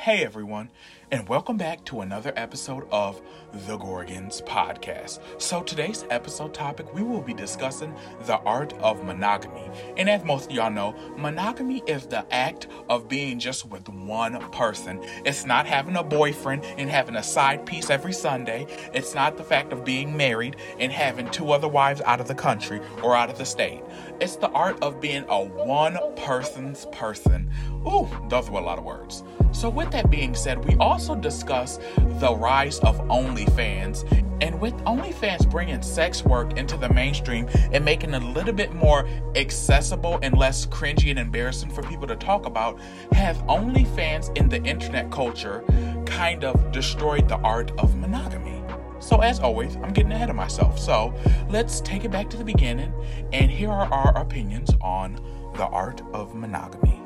Hey everyone, and welcome back to another episode of the Gorgons Podcast. So, today's episode topic, we will be discussing the art of monogamy. And as most of y'all know, monogamy is the act of being just with one person. It's not having a boyfriend and having a side piece every Sunday. It's not the fact of being married and having two other wives out of the country or out of the state. It's the art of being a one person's person. Ooh, those were a lot of words. So, with that being said, we also discuss the rise of OnlyFans. And with OnlyFans bringing sex work into the mainstream and making it a little bit more accessible and less cringy and embarrassing for people to talk about, have OnlyFans in the internet culture kind of destroyed the art of monogamy? So, as always, I'm getting ahead of myself. So, let's take it back to the beginning, and here are our opinions on the art of monogamy.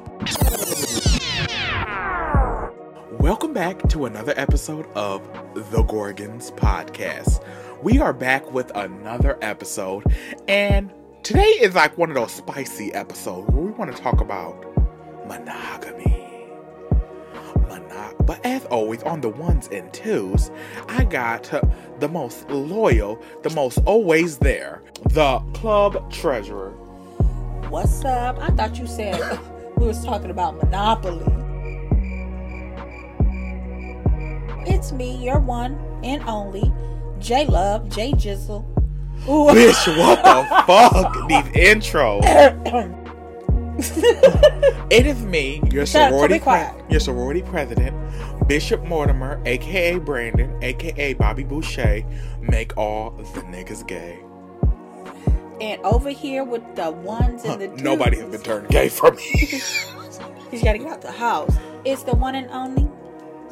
Welcome back to another episode of the Gorgons Podcast. We are back with another episode, and today is like one of those spicy episodes where we want to talk about monogamy. Monog- but as always, on the ones and twos, I got the most loyal, the most always there, the club treasurer. What's up? I thought you said we was talking about Monopoly. It's me, your one and only, J Love, J Jizzle. Ooh. Bitch, what the fuck? These intros. It is me, your sorority, pre- your sorority president, Bishop Mortimer, aka Brandon, aka Bobby Boucher, make all the niggas gay. and over here with the ones and the. Nobody has been turned gay for me. He's got to get out the house. It's the one and only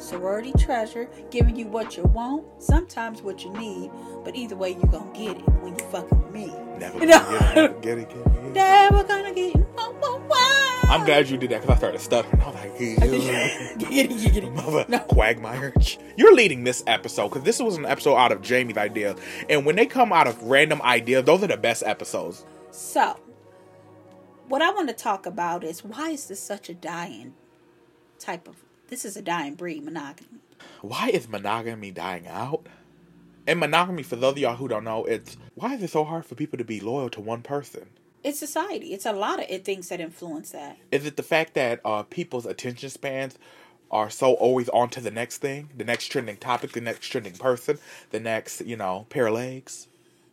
sorority treasure, giving you what you want, sometimes what you need, but either way, you gonna get it when you fucking with me. Never You gonna know? get it. Never gonna get it. I'm glad you did that because I started stuttering. I was like, Get it, get it. Mother No. Quagmire. You're leading this episode because this was an episode out of Jamie's idea. And when they come out of random ideas, those are the best episodes. So, what I want to talk about is why is this such a dying type of? This is a dying breed, monogamy. why is monogamy dying out? And monogamy, for those of y'all who don't know, it's why is it so hard for people to be loyal to one person? It's society. It's a lot of things that influence that. Is it the fact that uh, people's attention spans are so always on to the next thing, the next trending topic, the next trending person, the next, you know, pair of legs?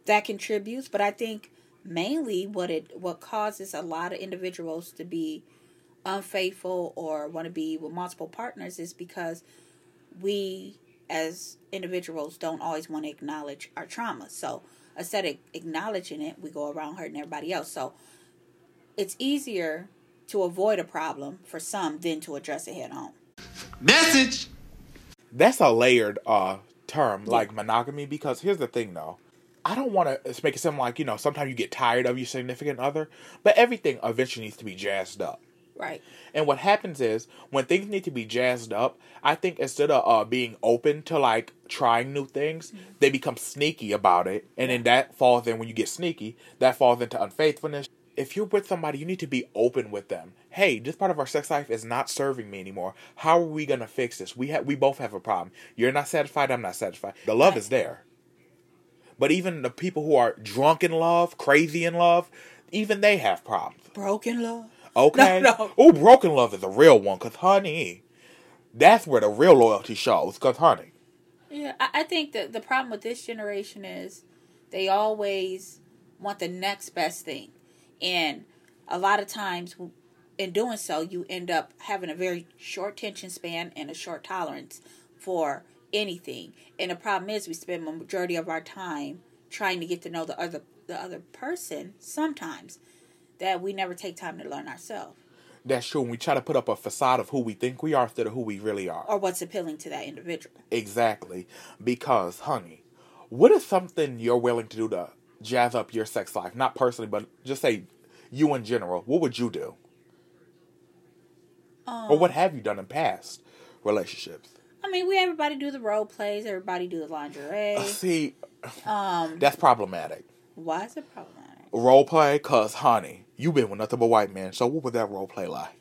That contributes, but I think mainly what it what causes a lot of individuals to be unfaithful or want to be with multiple partners is because we as individuals don't always want to acknowledge our trauma. So instead of acknowledging it, we go around hurting everybody else. So it's easier to avoid a problem for some than to address it head on. Message. That's a layered uh term, like monogamy, because here's the thing though. I don't want to make it sound like, you know, sometimes you get tired of your significant other, but everything eventually needs to be jazzed up. Right. And what happens is when things need to be jazzed up, I think instead of uh, being open to like trying new things, they become sneaky about it, and then that falls in when you get sneaky. That falls into unfaithfulness. If you're with somebody, you need to be open with them. Hey, this part of our sex life is not serving me anymore. How are we gonna fix this? We have we both have a problem. You're not satisfied. I'm not satisfied. The love is there. But even the people who are drunk in love, crazy in love, even they have problems. Broken love. Okay. No, no. Oh, broken love is a real one, cause honey, that's where the real loyalty shows. Cause honey, Yeah, I, I think that the problem with this generation is they always want the next best thing. And a lot of times, in doing so, you end up having a very short tension span and a short tolerance for anything. And the problem is, we spend the majority of our time trying to get to know the other the other person. Sometimes that we never take time to learn ourselves that's true. When we try to put up a facade of who we think we are instead of who we really are. or what's appealing to that individual. Exactly. Because, honey, what is something you're willing to do to jazz up your sex life? Not personally, but just say you in general. What would you do? or what have you done in past relationships? I mean, we everybody do the role plays. Everybody do the lingerie. See, Um, that's problematic. why is it problematic? Role play, cause honey, you been with nothing but white men. So what would that role play like?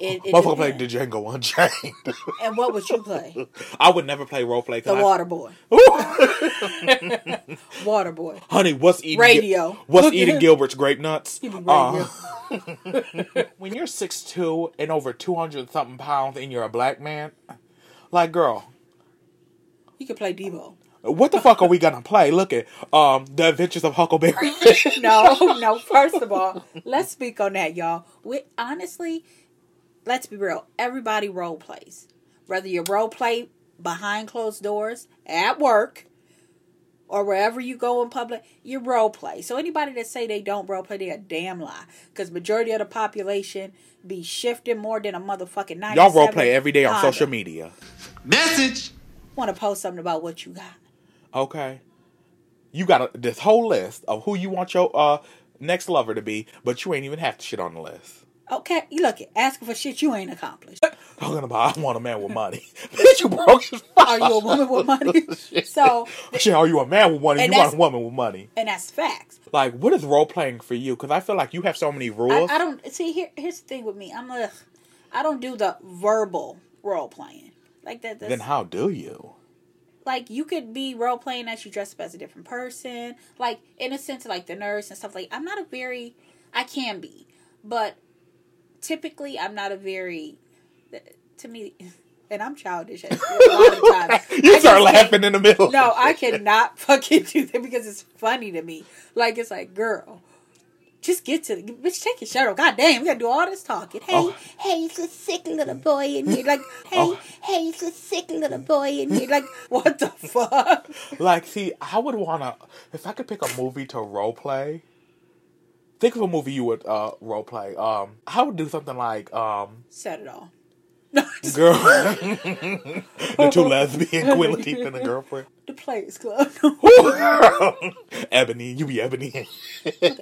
It, it Motherfucker play depends. Django Unchained. And what would you play? I would never play role play. The 'cause I- Water Boy. Water Boy. Honey, what's eating Radio. what's Look eating. Gilbert's grape nuts? Uh, when you're six two and over 200 something pounds and you're a black man, like girl, You could play Debo. What the fuck are we gonna play? Look at um the Adventures of Huckleberry No, no. First of all, let's speak on that, y'all. We honestly, let's be real. Everybody role plays. Whether you role play behind closed doors at work or wherever you go in public, you role play. So anybody that say they don't role play, they a damn lie. Because majority of the population be shifting more than a motherfucking ninety. Y'all role play every day on social media. Message. Want to post something about what you got? Okay. You got a, this whole list of who you want your uh next lover to be, but you ain't even half the shit on the list. Okay, you look. Asking for shit you ain't accomplished. Talking about I want a man with money. Bitch, you broke. Are you a woman with money? so, Shit, are you a man with money? You want a woman with money. and that's facts. Like, what is role playing for you? Because I feel like you have so many rules. I don't see here. Here's the thing with me. I'm like, I don't do the verbal role playing like that. That's, then how do you? Like you could be role playing as you dress up as a different person, like in a sense, like the nurse and stuff. Like I'm not a very. I can be, but typically I'm not a very. To me, and I'm childish at a lot of times. You I start laughing in the middle. No, I cannot fucking do that because it's funny to me. Like it's like, girl, just get to the bitch. Take your shirt off. God damn, we gotta do all this talking. Hey, Oh. hey, it's a sick little boy in here. Like, hey, Oh. hey, it's a sick little boy in here. Like, what the fuck? Like, see, I would wanna if I could pick a movie to role play. Think of a movie you would uh role play. Um, I would do something like um, Set It Off. Girl, the two lesbian Queen Latifah and the girlfriend. the Players Club. Ebony, you be Ebony.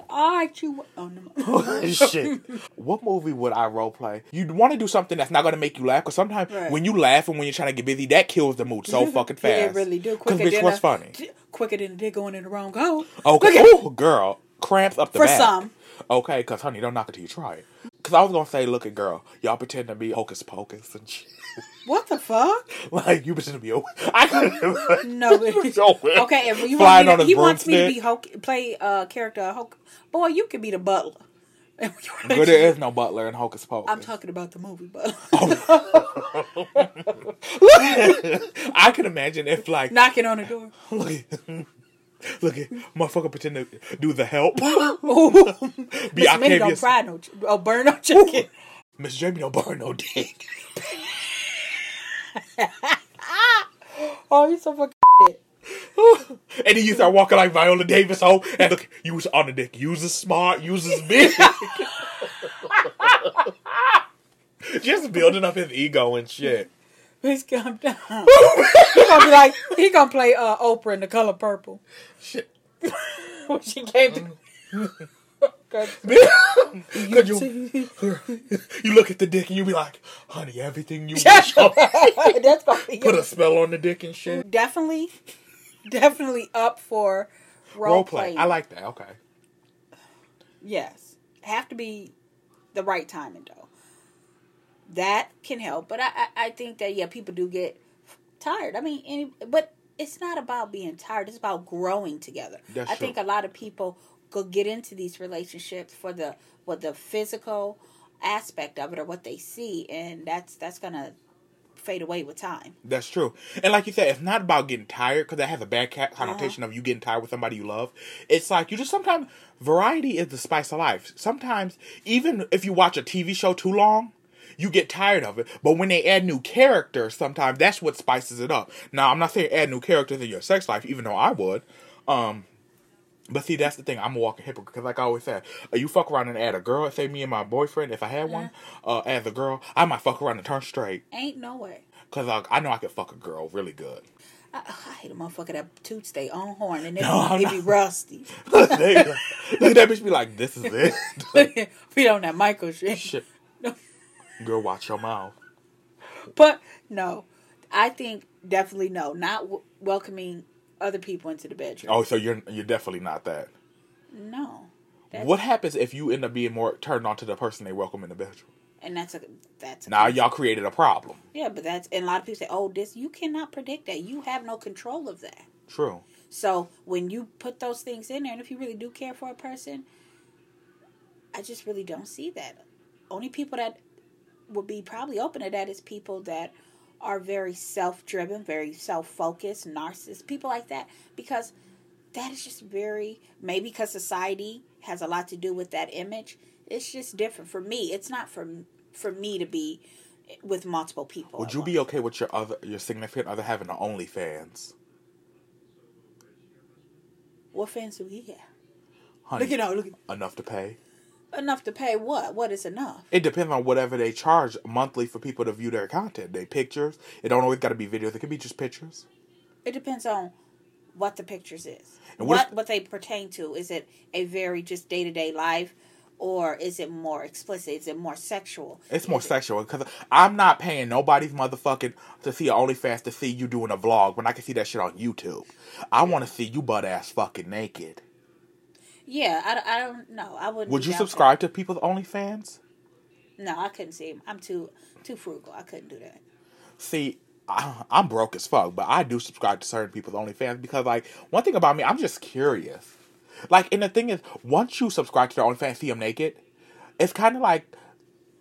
all right, you. Oh no. Shit. What movie would I role play? You'd want to do something that's not going to make you laugh. Because sometimes Right. when you laugh and when you're trying to get busy, that kills the mood so fucking fast. Yeah, it really do. Because Quicker bitch, than what's a- funny? Quicker than dick going in the wrong hole. Okay. Girl. Cramps up the For back. some. Okay, because honey, don't knock it till you try it. Because I was going to say, look at girl. Y'all pretend to be hocus pocus and shit. What the fuck? like, you pretend to be a... I couldn't... No, but- So weird. Okay, if you Flying want me to, he wants me to be Hulk, play a character Hulk. Boy, you could be the butler. but there is no butler in hocus pocus. I'm talking about the movie oh. butler. I can imagine if, like, Knocking on the door. Look at, motherfucker pretend to do the help. Be Miss Minny don't fry no, ch- oh, burn no chicken. Miss Jamie don't burn no dick. Oh, you so fucking and then you start walking like Viola Davis home and look, use on the dick. Use is smart, use is big. Just building up his ego and shit. Bitch, calm down. he gonna be like, he gonna play uh, Oprah in The Color Purple. Shit. when she came to. Cause you, you look at the dick and you be like, honey, everything you wish. That's gonna Put a spell on the dick and shit. definitely, definitely up for role, Role play. playing. I like that. Okay. Yes, have to be the right timing though. That can help, but I, I, I think that yeah, people do get tired. I mean, any, but it's not about being tired. It's about growing together. That's I true. think a lot of people go get into these relationships for the what the physical aspect of it or what they see, and that's that's gonna fade away with time. That's true. And like you said, it's not about getting tired because that has a bad Uh-huh. connotation of you getting tired with somebody you love. It's like you just sometimes variety is the spice of life. Sometimes even if you watch a TV show too long, you get tired of it. But when they add new characters, sometimes that's what spices it up. Now I'm not saying add new characters in your sex life, even though I would. Um, but see, that's the thing. I'm a walking hypocrite because, like I always said, uh, you fuck around and add a girl. Say me and my boyfriend, if I had one, uh, as a girl, I might fuck around and turn straight Ain't no way. because like, I know I could fuck a girl really good. I, I hate a motherfucker that tooth stay on horn and it, No, be, it be rusty. Look at that bitch be like, this is it. we on that Michael shit. Shit. Girl, watch your mouth. But no, I think definitely no. Not w- welcoming other people into the bedroom. Oh, so you're you're definitely not that. No. What happens if you end up being more turned on to the person they welcome in the bedroom? and that's a that's a Now y'all created a problem. yeah, but that's and a lot of people say, oh, this you cannot predict that. You have no control of that. True. So when you put those things in there, and if you really do care for a person, I just really don't see that. Only people that would be probably open to that is people that are very self driven, very self focused, narcissists, people like that. Because that is just very maybe because society has a lot to do with that image. It's just different for me. It's not for for me to be with multiple people. Would you once. be okay with your other your significant other having an OnlyFans? What fans do we have? Honey, Look at all. Look at enough to pay. Enough to pay what? What is enough? It depends on whatever they charge monthly for people to view their content. They pictures. It don't always got to be videos. It can be just pictures. It depends on what the pictures is. And what what if- what they pertain to. Is it a very just day to day life, or is it more explicit? Is it more sexual? It's more it- sexual because I'm not paying nobody's motherfucking to see your OnlyFans to see you doing a vlog when I can see that shit on YouTube. I want to see you butt ass fucking naked. Yeah, I, don't- I don't know. I wouldn't. Would you subscribe to people's OnlyFans? No, I couldn't see him. I'm too too frugal. I couldn't do that. See, I, I'm broke as fuck, but I do subscribe to certain people's OnlyFans because, like, one thing about me, I'm just curious. Like, and the thing is, once you subscribe to their OnlyFans, see them naked, it's kind of like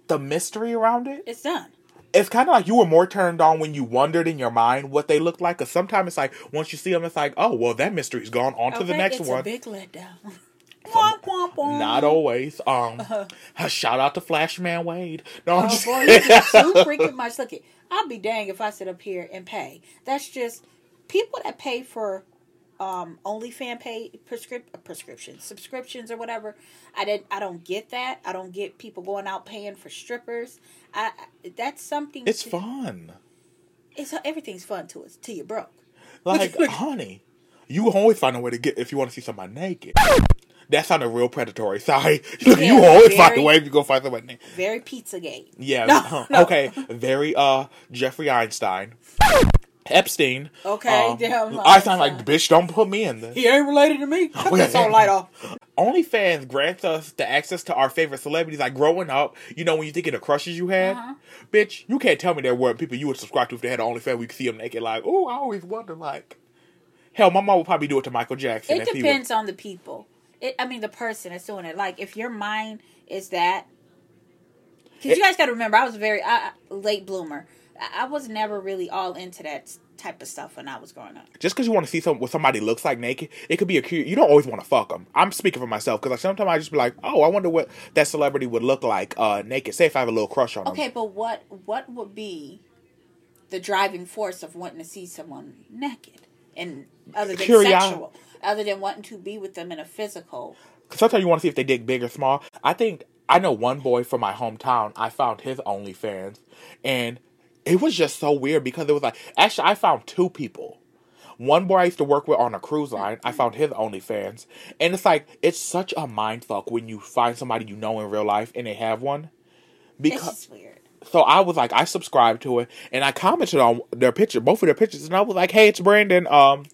the mystery around it. It's done. It's kind of like you were more turned on when you wondered in your mind what they looked like. Because sometimes it's like once you see them, it's like, oh, well, that mystery's gone. On to the next it's one. a big letdown. Womp, womp, womp. Not always. Um, shout out to Flashman Wade. No, I'm Oh just boy, you too freaking much. Look, it. I'll be dang if I sit up here and pay. That's just people that pay for um OnlyFan pay prescrip- prescriptions, subscriptions or whatever. I did. I don't get that. I don't get people going out paying for strippers. I I- that's something. it's to- fun. It's everything's fun to us till you broke. Like, honey, you always find a way to get if you want to see somebody naked. That sounded real predatory. Sorry. Look, you Yeah, always find a way if you go find somebody naked. Very Pizzagate. Yeah. No, uh, no. Okay. Very uh Jeffrey Einstein. Epstein. Okay, um, damn, I sound like bitch, don't put me in this. He ain't related to me. Cut this whole light off. OnlyFans grants us the access to our favorite celebrities. Like growing up, you know, when you think of the crushes you had, Uh-huh. bitch, you can't tell me there weren't people you would subscribe to if they had an OnlyFans. We could see them naked. Like, oh, I always wonder, like, hell, my mom would probably do it to Michael Jackson. It if he depends on the people. It, I mean, the person that's doing it. Like, if your mind is that, because you guys got to remember, I was a very I, late bloomer. I, I was never really all into that type of stuff when I was growing up. just because you want to see some what somebody looks like naked, it could be a cute. You don't always want to fuck them. I'm speaking for myself because like, sometimes I just be like, oh, I wonder what that celebrity would look like uh, naked. Say if I have a little crush on them. Okay, but what what would be the driving force of wanting to see someone naked and other than sexual, other than wanting to be with them in a physical? Because sometimes you want to see if they dig big or small. I think I know one boy from my hometown. I found his OnlyFans, and it was just so weird because it was like actually I found two people. One boy I used to work with on a cruise line, I found his OnlyFans, and it's like it's such a mind fuck when you find somebody you know in real life and they have one. Because weird. so I was like, I subscribed to it, and I commented on their picture, both of their pictures, and I was like, "Hey, it's Brandon. Um,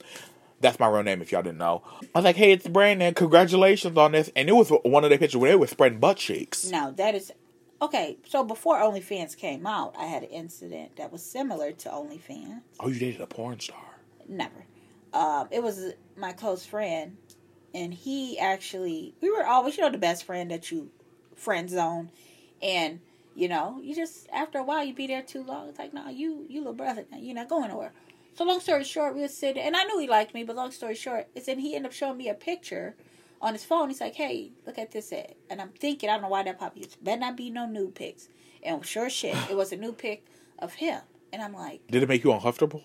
that's my real name if y'all didn't know." I was like, "Hey, it's Brandon. Congratulations on this." And it was one of the pictures where they were spreading butt cheeks. No, that is okay. So before OnlyFans came out, I had an incident that was similar to OnlyFans. Oh, you dated a porn star? Never. Um, it was my close friend, and he actually we were always you know the best friend that you friend zone, and you know you just after a while you be there too long. It's like no, you you little brother, you're not going nowhere. So long story short, we were sitting, and I knew he liked me, but long story short, is then he ended up showing me a picture on his phone. He's like, "Hey, look at this ad," and I'm thinking, I don't know why that popped. It better not be no nude pics, and sure shit, it was a nude pic of him, and I'm like, Did it make you uncomfortable?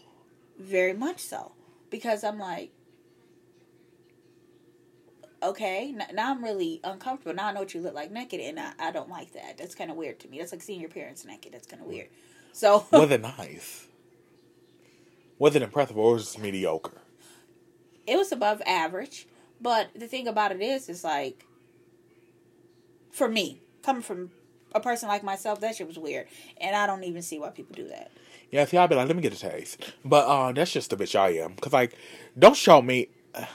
very much so. Because i'm like okay now i'm really uncomfortable. Now i know what you look like naked and i, I don't like that. That's kind of weird to me. That's like seeing your parents naked. That's kind of weird. So Was it nice? Was it impressive or was it mediocre? it was above average but the thing about it is is like for me coming from a person like myself that shit was weird and i don't even see why people do that Yeah, see, I'd be like, let me get a taste. But uh, that's just the bitch I am. Cause like, don't show me.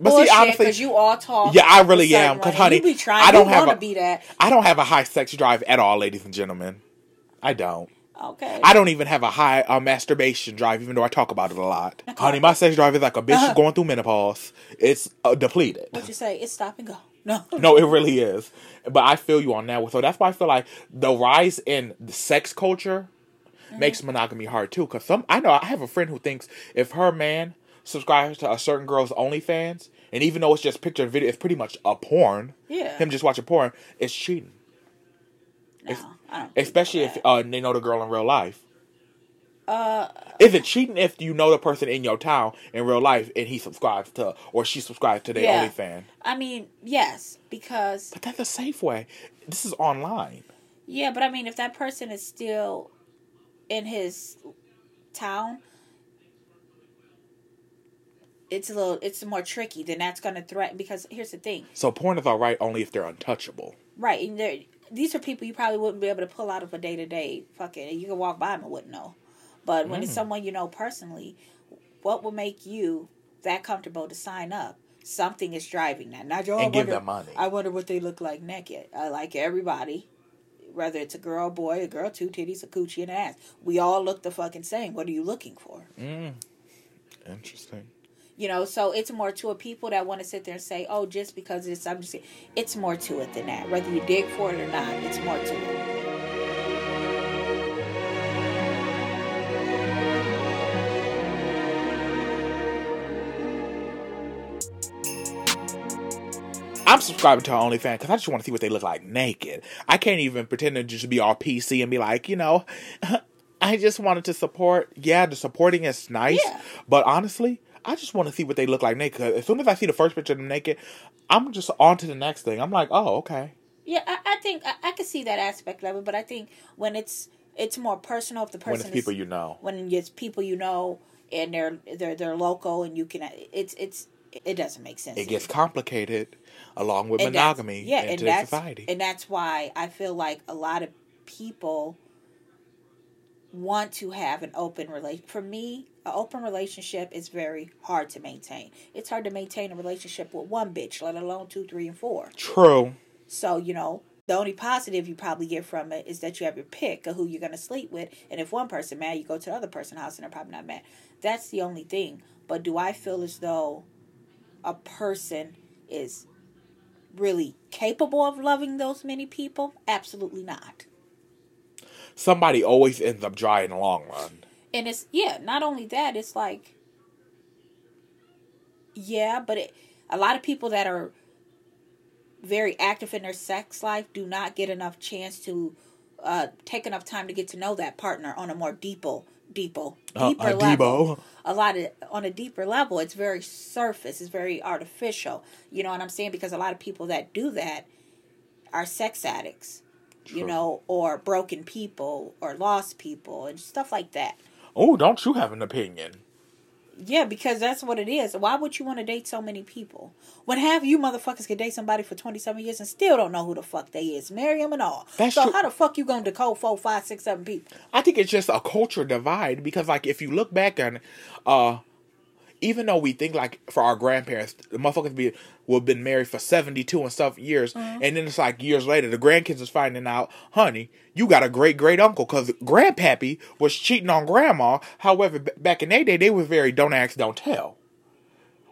But Bullshit, see, honestly, because you all talk. yeah, I really am. Because honey, you be trying. I don't have a, be that. I don't have a high sex drive at all, ladies and gentlemen. I don't. Okay. I don't even have a high uh, masturbation drive, even though I talk about it a lot. Honey, my sex drive is like a bitch Uh-huh. going through menopause. It's uh, depleted. what you say? It's stop and go. No. No, it really is. But I feel you on that. So that's why I feel like the rise in the sex culture Mm-hmm. makes monogamy hard too. Because some, I know I have a friend who thinks if her man subscribes to a certain girl's OnlyFans, and even though it's just picture and video, it's pretty much a porn. Yeah. Him just watching porn, it's cheating. No, I don't. think Especially if uh, they know the girl in real life. Uh, Is it cheating if you know the person in your town in real life and he subscribes to or she subscribes to their Yeah. OnlyFans? I mean, yes, because But that's a safe way. This is online. yeah, but I mean, if that person is still in his town, it's a little, it's more tricky. Then that's going to threaten. Because here's the thing, So porn is all right only if they're untouchable. right? And they're- these are people you probably wouldn't be able to pull out of a day to day fucking. You can walk by them and wouldn't know. But when Mm. it's someone you know personally, what will make you that comfortable to sign up? Something is driving that. Not your And give wonder- them money. I wonder what they look like naked. I like everybody, whether it's a girl, boy, a girl, two titties, a coochie, and an ass. We all look the fucking same. What are you looking for? Mm. Interesting. You know, so it's more to it. People that want to sit there and say, "Oh, just because it's," I'm just it's more to it than that. Whether you dig for it or not, it's more to it. I'm subscribing to her OnlyFans because I just want to see what they look like naked. I can't even pretend to just be all PC and be like, you know, I just wanted to support. Yeah, the supporting is nice, Yeah. but honestly, I just want to see what they look like naked. As soon as I see the first picture of them naked, I'm just on to the next thing. I'm like, oh, okay. Yeah, I, I think I, I can see that aspect of it, but I think when it's it's more personal, if the person When it's people you know. when it's people you know and they're they're they're local and you can it's it's it doesn't make sense. It gets complicated along with And monogamy yeah, in and today's that's society. and that's why I feel like a lot of people want to have an open relation. For me, an open relationship is very hard to maintain. It's hard to maintain a relationship with one bitch, let alone two, three, and four. True. So, you know, the only positive you probably get from it is that you have your pick of who you're going to sleep with. And if one person mad, you go to the other person's house and they're probably not mad. That's the only thing. But do I feel as though a person is really capable of loving those many people? Absolutely not. Somebody always ends up dry in the long run. And it's, yeah, not only that, it's like, yeah, but it, a lot of people that are very active in their sex life do not get enough chance to uh, take enough time to get to know that partner on a more deeper, deeper, Uh, deeper a level. Debo. A lot of on a deeper level, it's very surface. It's very artificial. You know what I'm saying? Because a lot of people that do that are sex addicts. You know, or broken people, or lost people, and stuff like that. Oh, don't you have an opinion? Yeah, because that's what it is. Why would you want to date so many people? When half you motherfuckers can date somebody for 27 years and still don't know who the fuck they is. Marry them and all. That's so true. how the fuck you gonna decode four, five, six, seven people? I think it's just a culture divide because, like, if you look back on, uh, even though we think like for our grandparents, the motherfuckers be will have been married for seventy two and stuff years, and then it's like years later, the grandkids is finding out, honey, you got a great great uncle because grandpappy was cheating on grandma. However, b- back in their day, they were very don't ask, don't tell.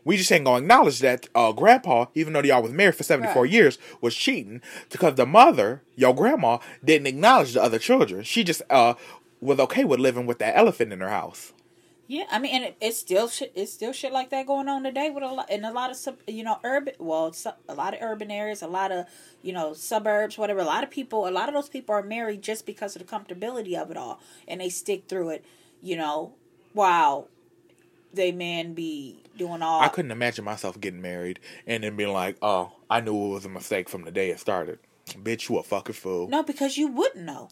We just ain't gonna acknowledge that uh, grandpa, even though y'all was married for seventy four Right. years, was cheating because the mother, your grandma, didn't acknowledge the other children. She just uh was okay with living with that elephant in her house. Yeah, I mean, and it, it's still shit. It's still shit like that going on today with a lot in a lot of sub, you know urban. Well, su- a lot of urban areas, a lot of you know suburbs, whatever. A lot of people, a lot of those people are married just because of the comfortability of it all, and they stick through it. You know, while they man be doing all. I couldn't imagine myself getting married and then being like, "Oh, I knew it was a mistake from the day it started." Bitch, you a fucking fool. No, because you wouldn't know.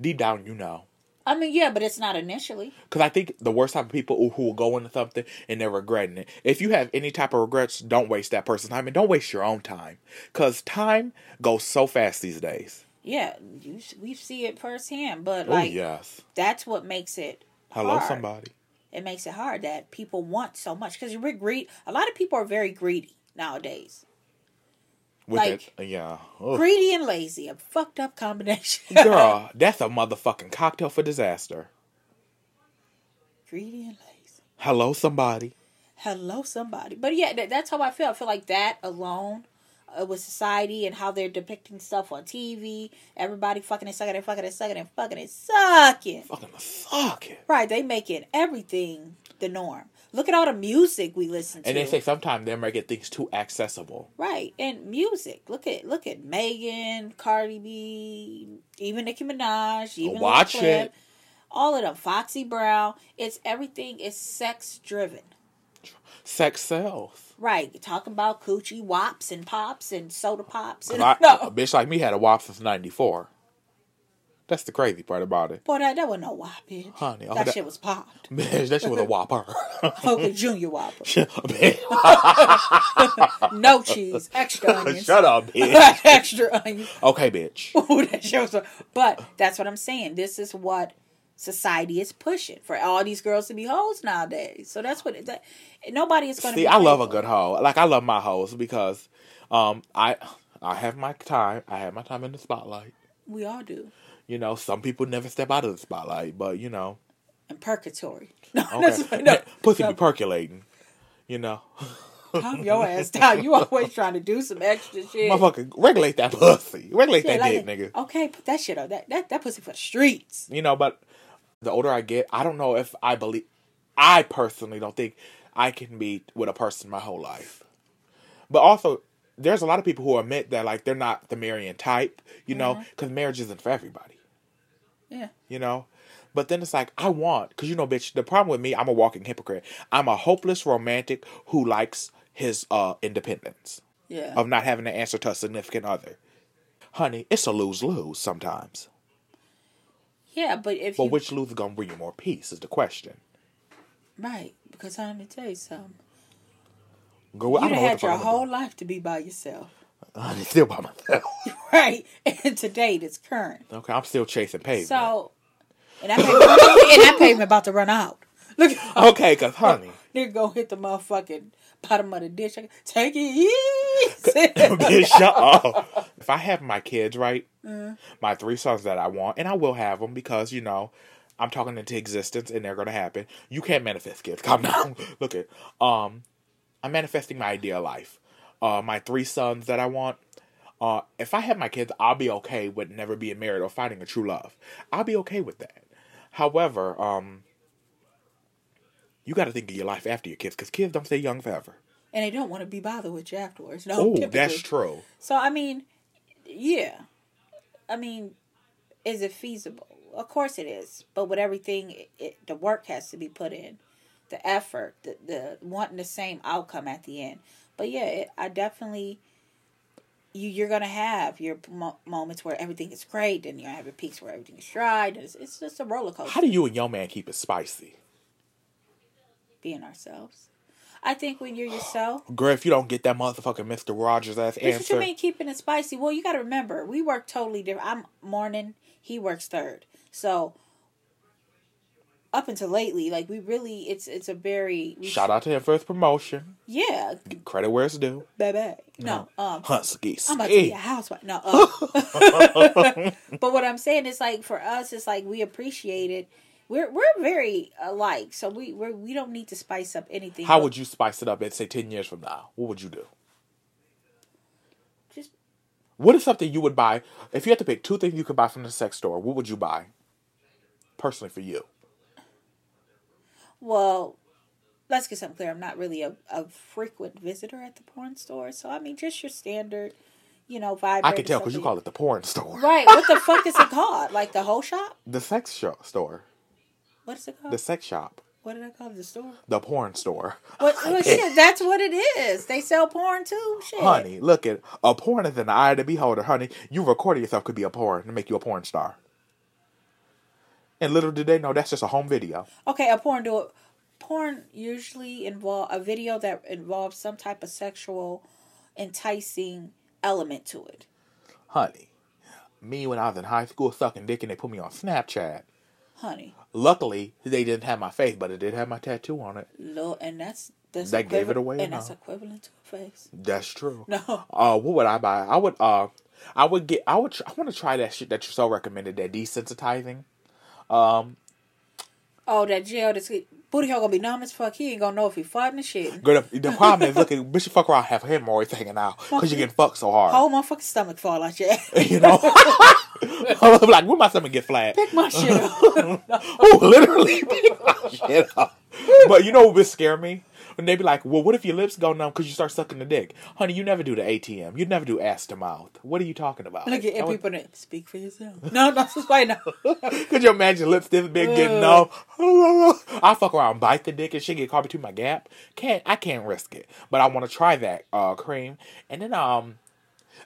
Deep down, you know. I mean, yeah, but it's not initially. Because I think the worst type of people who, will go into something and they're regretting it. If you have any type of regrets, don't waste that person's time and don't waste your own time. Because time goes so fast these days. Yeah, you we see it firsthand, but Oh, like yes. that's what makes it. Hello, hard. somebody. it makes it hard that people want so much because we're greed. A lot of people are very greedy nowadays. With Like, it, yeah. Ugh. Greedy and lazy, a fucked up combination. Girl, that's a motherfucking cocktail for disaster. greedy and lazy. Hello, somebody. Hello, somebody. But yeah, that, that's how I feel. I feel like that alone uh, with society and how they're depicting stuff on TV. Everybody fucking and sucking and fucking and sucking and fucking and sucking. Fucking fuck it. Right, they making everything the norm. Look at all the music we listen to. And they say sometimes they might get things too accessible. right, and music. Look at look at Megan, Cardi B, even Nicki Minaj, even Watch Clip, it. All of them, Foxy Brown. It's everything is sex driven. Sex sells. Right, talking about coochie wops and pops and soda pops. And, I- A no, bitch like me had a wop since 94. That's the crazy part about it. boy, that, that wasn't no wop, bitch. Honey, oh, that, that- shit was popped. Bitch, that shit was a whopper. Okay, junior whopper. Bitch, No cheese, extra onions. Shut up, bitch. extra onions. Okay, bitch. Ooh, that shows up. But that's what I'm saying. This is what society is pushing for all these girls to be hoes nowadays. So that's what that, nobody is going to See. I love a good hoe. Like I love my hoes because um I I have my time. I have my time in the spotlight. We all do. You know, some people never step out of the spotlight, but you know, And purgatory. No, okay. that's what, no. pussy no, be percolating. You know, calm your ass down. You always trying to do some extra shit. motherfucker, regulate that pussy, regulate that like- dick, nigga. Okay, put that shit on. That, that that pussy for the streets. You know, but the older I get, I don't know if I believe. I personally don't think I can be with a person my whole life. But also, there's a lot of people who admit that like they're not the marrying type. You know, Mm-hmm. because marriage isn't for everybody. Yeah. you know. But then it's like I want, cause you know, bitch. The problem with me, I'm a walking hypocrite. I'm a hopeless romantic who likes his uh independence Yeah. of not having to answer to a significant other. Honey, it's a lose lose sometimes. yeah, but if But you which lose is gonna bring you more peace is the question. right, because I'm gonna tell you something. Go. Know have what had your fuck I'm gonna whole life to be by yourself. Honey, still by myself. Right. And today it's current. Okay, I'm still chasing pavement. So and that pavement, and that pavement about to run out. Look okay, cause honey, nigga go hit the motherfucking bottom of the ditch. Take it easy. bitch, shut up. If I have my kids right, Mm-hmm. my three sons that I want, and I will have them because you know I'm talking into existence and they're gonna happen. You can't manifest kids. Calm down. Look at um, I'm manifesting my ideal life. Uh, my three sons that I want. Uh, if I have my kids, I'll be okay with never being married or finding a true love. I'll be okay with that. However, um, you got to think of your life after your kids because kids don't stay young forever. and they don't want to be bothered with you afterwards. No, Oh, typically. that's true. So I mean, yeah, I mean, is it feasible? Of course it is, but with everything, it, it, the work has to be put in, the effort, the the wanting the same outcome at the end. But yeah, it, I definitely. You, you're gonna have your mo- moments where everything is great, and you're gonna have your peaks where everything is dry. And it's, it's just a roller coaster. How do you and your man keep it spicy? being ourselves. I think when you're yourself, Girl, if you don't get that motherfucking Mr. Rogers ass That's what you mean keeping it spicy. Well, you got to remember, we work totally different. I'm morning, he works third. So up until lately, like we really, it's it's a very shout out to him for his promotion. Yeah, Credit where it's due. baby. No, um, Husky. I'm about to be a housewife. No, uh, but what I'm saying is like for us, it's like we appreciate it. We're we're very alike, so we we're, we don't need to spice up anything. How would you spice it up and say 10 years from now? What would you do? just What is something you would buy? If you had to pick two things you could buy from the sex store, what would you buy? Personally for you. Well, let's get something clear. I'm not really a, a frequent visitor at the porn store. So, I mean, just your standard, you know, vibe. I can tell because you call it the porn store. Right. What the fuck is it called? Like the whole shop? The sex shop store. What is it called? The sex shop. what did I call it? The store? The porn store. What, well, shit, that's what it is. They sell porn too. Shit. Honey, look at a porn is an eye of the beholder. Honey, you recording yourself could be a porn to make you a porn star. And little did they know that's just a home video. Okay, a porn do it. Porn usually involve a video that involves some type of sexual enticing element to it. Honey, me when I was in high school sucking dick and they put me on Snapchat. honey. Luckily, they didn't have my face, but it did have my tattoo on it. Look, and that's that's That gave it away, and that's equivalent to a face. That's true. No, Uh, what would I buy? I would uh, I would get. I would. tr- I want to try that shit that you so recommended. That desensitizing. Um, oh that gel, this booty hole gonna be numb as fuck. He ain't gonna know if he farting or shit. good. The problem is, look, at bitch, you fuck around, have hemorrhoids hanging out because you getting fucked so hard. Whole motherfucking stomach fall out your ass. You know, I'm like, when my stomach get flat? Pick my shit up. oh, literally, pick my shit up. But you know what would scare me? When they be like, well, what if your lips go numb because you start sucking the dick? Honey, you never do the ATM. You never do ass to mouth. What are you talking about? Look at would- people that speak for yourself. No, no, just right now. Could you imagine lips this big getting numb? I fuck around, bite the dick, and shit get caught between my gap. Can't I can't risk it, but I want to try that uh, cream. And then um,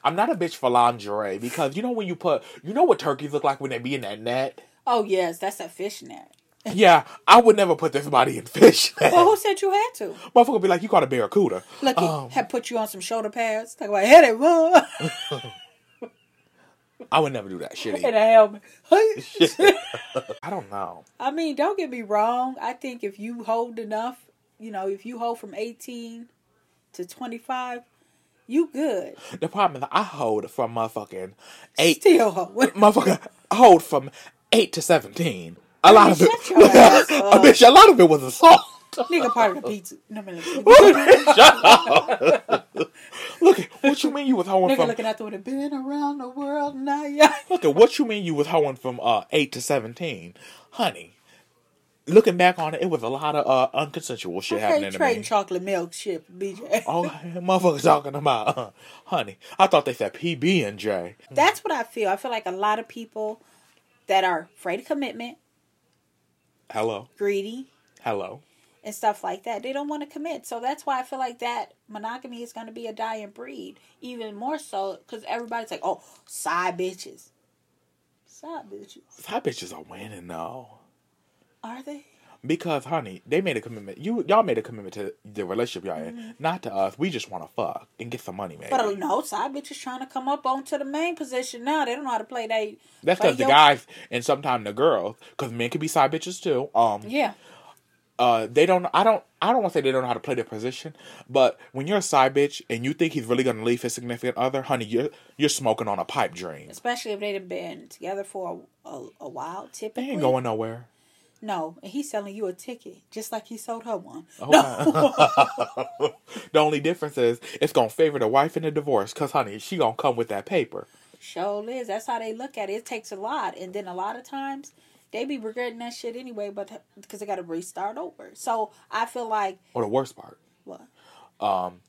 I'm not a bitch for lingerie because you know when you put, you know what turkeys look like when they be in that net. Oh yes, that's a fishnet. Yeah, I would never put this body in fish. Well, who said you had to? Motherfucker be like, you caught a barracuda. Look, he Um, had put you on some shoulder pads. Talk about head it, I would never do that shit. either. a helmet. I don't know. I mean, don't get me wrong. I think if you hold enough, you know, if you hold from 18 to 25, you good. The problem is I hold from motherfucking eight. Still hold. motherfucker hold from eight to seventeen. A lot of it, shut your ass a bitch. A lot of it was assault. Nigga part of the pizza. No, man, Shut up. Look, at what you mean you was hoeing Nigga from? looking out the window. Been around the world now, yeah. Look at what you mean you was hoeing from uh eight to seventeen, honey. Looking back on it, it was a lot of uh unconsensual shit Okay, happening to trading me. chocolate milk shit, BJ. Oh, motherfucker talking about, uh, honey. I thought they said PB and J. That's what I feel. I feel like a lot of people that are afraid of commitment, Hello, greedy, hello. and stuff like that. They don't want to commit. So that's why I feel like that monogamy is going to be a dying breed. Even more so because everybody's like, oh, side bitches. Side bitches. Side bitches are winning though. Are they? Because, honey, they made a commitment. You y'all made a commitment to the relationship y'all in, not to us. We just want to fuck and get some money, maybe. But uh, no, side bitches trying to come up onto the main position now. They don't know how to play they. That's because the guys and sometimes the girls, because men can be side bitches too. Um, Yeah. uh, they don't. I don't. I don't want to say they don't know how to play their position, but when you're a side bitch and you think he's really gonna leave his significant other, honey, you're you're smoking on a pipe dream. Especially if they've been together for a, a, a while, They typically. ain't going nowhere. No, and he's selling you a ticket, just like he sold her one. Oh, okay. the only difference is it's gonna favor the wife in the divorce, cause honey, she gonna come with that paper. Show is. That's how they look at it. It takes a lot, and then a lot of times they be regretting that shit anyway, but because they got to restart over. So I feel like Or the worst part, what? Um,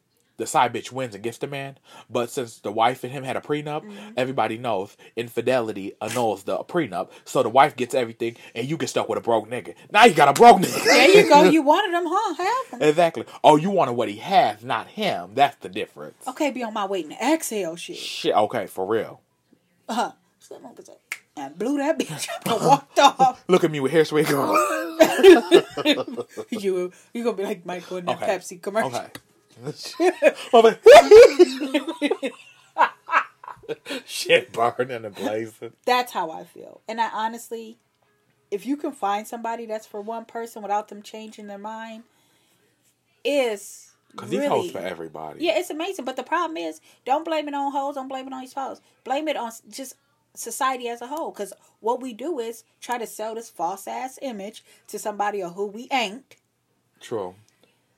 the side bitch wins and gets the man. But since the wife and him had a prenup, Mm-hmm. everybody knows infidelity annuls the prenup. So the wife gets everything, and you get stuck with a broke nigga. Now you got a broke nigga. There you go. You wanted him, huh? Have them. exactly. Oh, you wanted what he has, not him. That's the difference. Okay, be on my waiting to exhale shit. Shit. Okay, for real. Gonna say, and blew that bitch up and walked off. Look at me with hairspray girl. you you gonna be like Michael in that Okay. Pepsi commercial. Okay. Shit burning and blazing. That's how I feel. And I honestly, if you can find somebody that's for one person without them changing their mind, is Because really these hoes for everybody. yeah, it's amazing. But the problem is, don't blame it on hoes. Don't blame it on these hoes. Blame it on just society as a whole. Because what we do is try to sell this false ass image to somebody of who we ain't. True.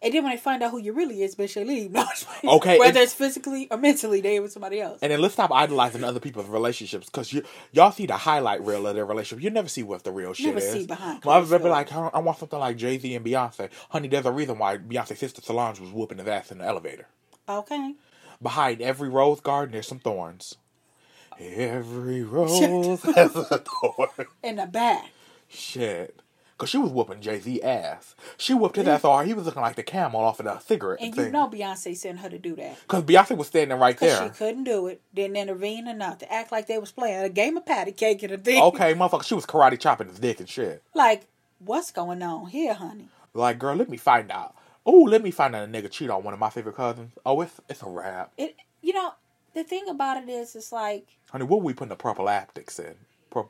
And then when they find out who you really is, bitch, they leave. No, Okay, Whether it's physically or mentally, they with somebody else. And then let's stop idolizing other people's relationships because you y'all see the highlight reel of their relationship. You never see what the real shit Never is. see behind Well, I was closed be like, I I want something like Jay Z and Beyonce. Honey, there's a reason why Beyonce's sister Solange was whooping his ass in the elevator. Okay. Behind every rose garden, there's some thorns. Every rose has a thorn. In the back. Shit. Cause she was whooping Jay Z ass. She whooped his ass so hard he was looking like the camel off of the cigarette And thing. you know Beyonce sent her to do that. Cause Beyonce was standing right Because there. she couldn't do it, didn't intervene or nothing. Act like they was playing a game of patty cake and a thing. Okay, motherfucker, she was karate chopping his dick and shit. Like, what's going on here, honey? Like, girl, let me find out. Oh, let me find out a nigga cheat on one of my favorite cousins. Oh, it's it's a wrap. It, you know, the thing about it is, it's like, Honey, what we putting the prophylactics in? Pro-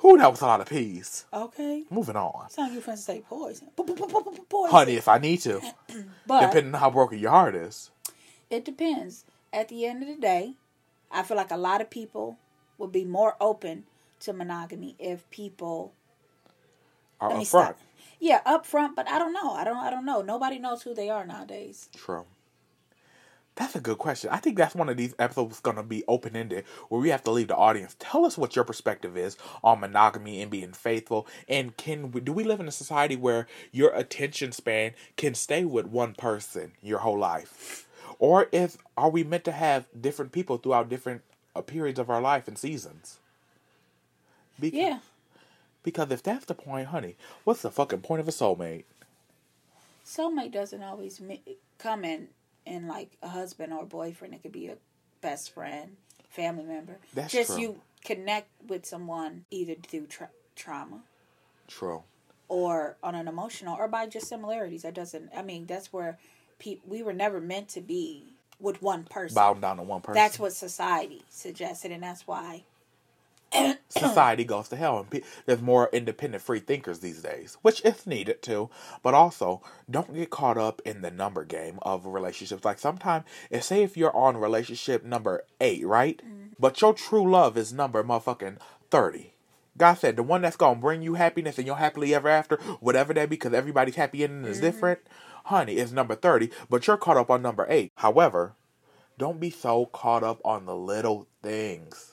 Who that was a lot of peas. Okay. Moving on. Sound you finna say poison. Po- po- po- po- po- Poison. Honey, if I need to. but depending on how broken your heart is. it depends. At the end of the day, I feel like a lot of people would be more open to monogamy if people Or let up me front. stop. Yeah, up front, but I don't know. I don't I don't know. Nobody knows who they are nowadays. True. That's a good question. I think that's one of these episodes going to be open ended where we have to leave the audience. Tell us what your perspective is on monogamy and being faithful. And can we, do we live in a society where your attention span can stay with one person your whole life? Or if are we meant to have different people throughout different uh, periods of our life and seasons? Because, Yeah. Because if that's the point, honey, what's the fucking point of a soulmate? Soulmate doesn't always mi- come in in like a husband or a boyfriend. It could be a best friend, family member. That's Just true. you connect with someone either through tra- trauma True. or on an emotional or by just similarities. That doesn't. I mean, that's where pe- we were never meant to be with one person. Bowing down to one person. That's what society suggested, and that's why. Society goes to hell and pe- there's more independent free thinkers these days which is needed too. But also don't get caught up in the number game of relationships. Like sometimes if say if you're on relationship number eight right? Mm-hmm. But your true love is number motherfucking 30 God said the one that's gonna bring you happiness and your happily ever after, whatever that be, because everybody's happy ending is mm-hmm. different, honey, is number 30, but you're caught up on number 8. However, don't be so caught up on the little things.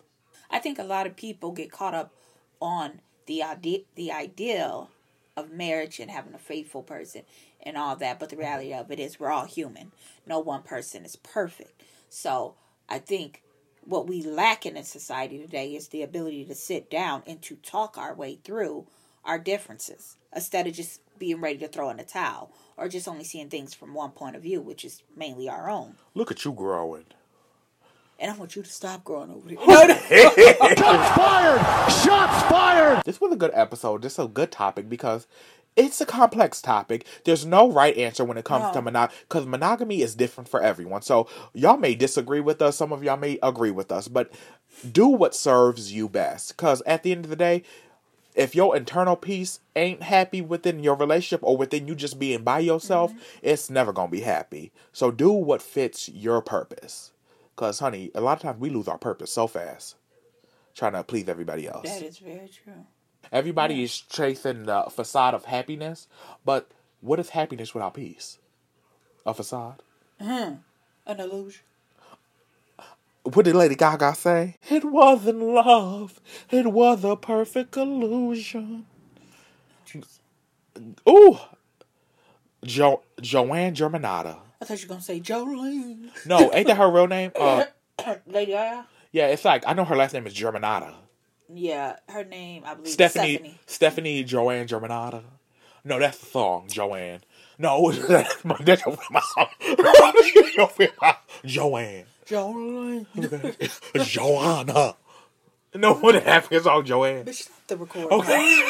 I think a lot of people get caught up on the idea, the ideal of marriage and having a faithful person and all that, but the reality of it is we're all human. No one person is perfect. So I think what we lack in a society today is the ability to sit down and to talk our way through our differences instead of just being ready to throw in a towel or just only seeing things from one point of view, which is mainly our own. Look at you growing. And I want you to stop growing over there. Shots fired! Shots fired! This was a good episode. This is a good topic because it's a complex topic. There's no right answer when it comes to No. monogamy because monogamy is different for everyone. So y'all may disagree with us. Some of y'all may agree with us, but do what serves you best. Because at the end of the day, if your internal peace ain't happy within your relationship or within you just being by yourself, mm-hmm. it's never gonna be happy. So do what fits your purpose. Cause honey, a lot of times we lose our purpose so fast, trying to please everybody else. that is very true. Everybody is chasing the facade of happiness, but what is happiness without peace? A facade. Hmm. An illusion. What did Lady Gaga say? It wasn't love. It was a perfect illusion. Ooh, jo- Joanne Germanotta. I thought you were gonna say Jolene. No, ain't that her real name? Uh, Lady Gaga. yeah, it's like I know her last name is Germanotta. Yeah, her name I believe Stefani, is Stefani. Stefani Joanne Germanotta. No, that's the song, Joanne. No, that's my, that's my song. Joanne. Jolene. Joanna. No one have his song, Joanne. Bitch, stop the recording. Okay.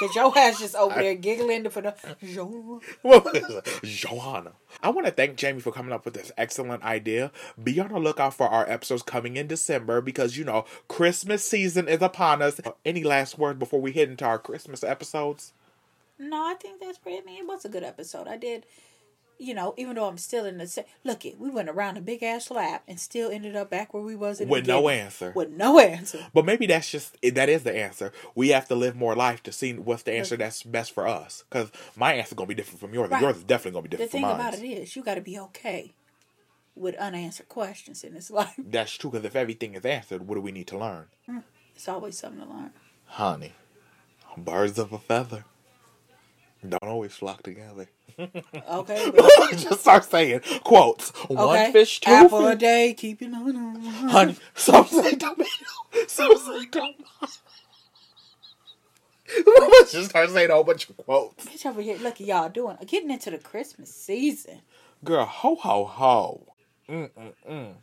Cause your ass just over there giggling for the Jolene. Joanna. I want to thank Jamie for coming up with this excellent idea. Be on the lookout for our episodes coming in December because, you know, Christmas season is upon us. Any last words before we head into our Christmas episodes? No, I think that's pretty. I mean, it was a good episode. I did, you know, even though I'm still in the sa- look it, we went around a big ass lap and still ended up back where we was in the With no answer. With no answer. But maybe that's just that is the answer. We have to live more life to see what's the answer that's best for us. Because my answer is gonna be different from yours. Right. Yours is definitely gonna be different from mine. The thing about it is, you got to be okay with unanswered questions in this life. That's true. Because if everything is answered, what do we need to learn, mm, It's always something to learn. honey? Birds of a feather don't always flock together. Okay. but- just start saying quotes. One fish, two Apple a day, keep your nose on. Honey, some say tomato, some say tomato. Let's just start saying a whole bunch of quotes. Bitch over here, look at y'all doing, getting into the Christmas season. Girl, ho ho ho. Mm-mm-mm.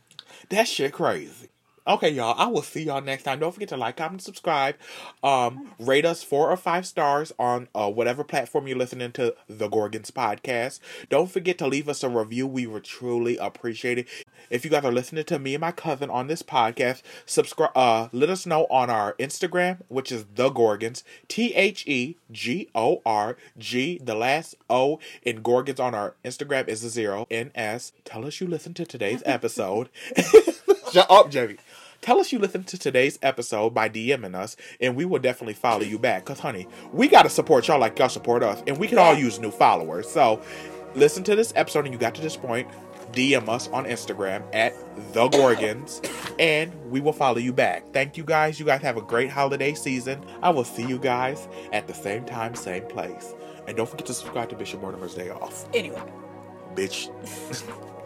That shit crazy. Okay, y'all. I will see y'all next time. Don't forget to like, comment, subscribe. Um, rate us four or five stars on uh, whatever platform you're listening to the Gorgons podcast. Don't forget to leave us a review. We would truly appreciate it. if you guys are listening to me and my cousin on this podcast, subscribe. Uh, let us know on our Instagram, which is the Gorgons, T H E G O R G. The last O in Gorgons on our Instagram is a zero. N S. Tell us you listened to today's episode. Shut up, Jamie. Tell us you listened to today's episode by DMing us, and we will definitely follow you back. Cause, honey, we gotta support y'all like y'all support us, and we can all use new followers. So, listen to this episode, and you got to this point. DM us on Instagram at the Gorgons, and we will follow you back. Thank you guys. You guys have a great holiday season. I will see you guys at the same time, same place. And don't forget to subscribe to Bishop Mortimer's Day Off. Anyway. Bitch.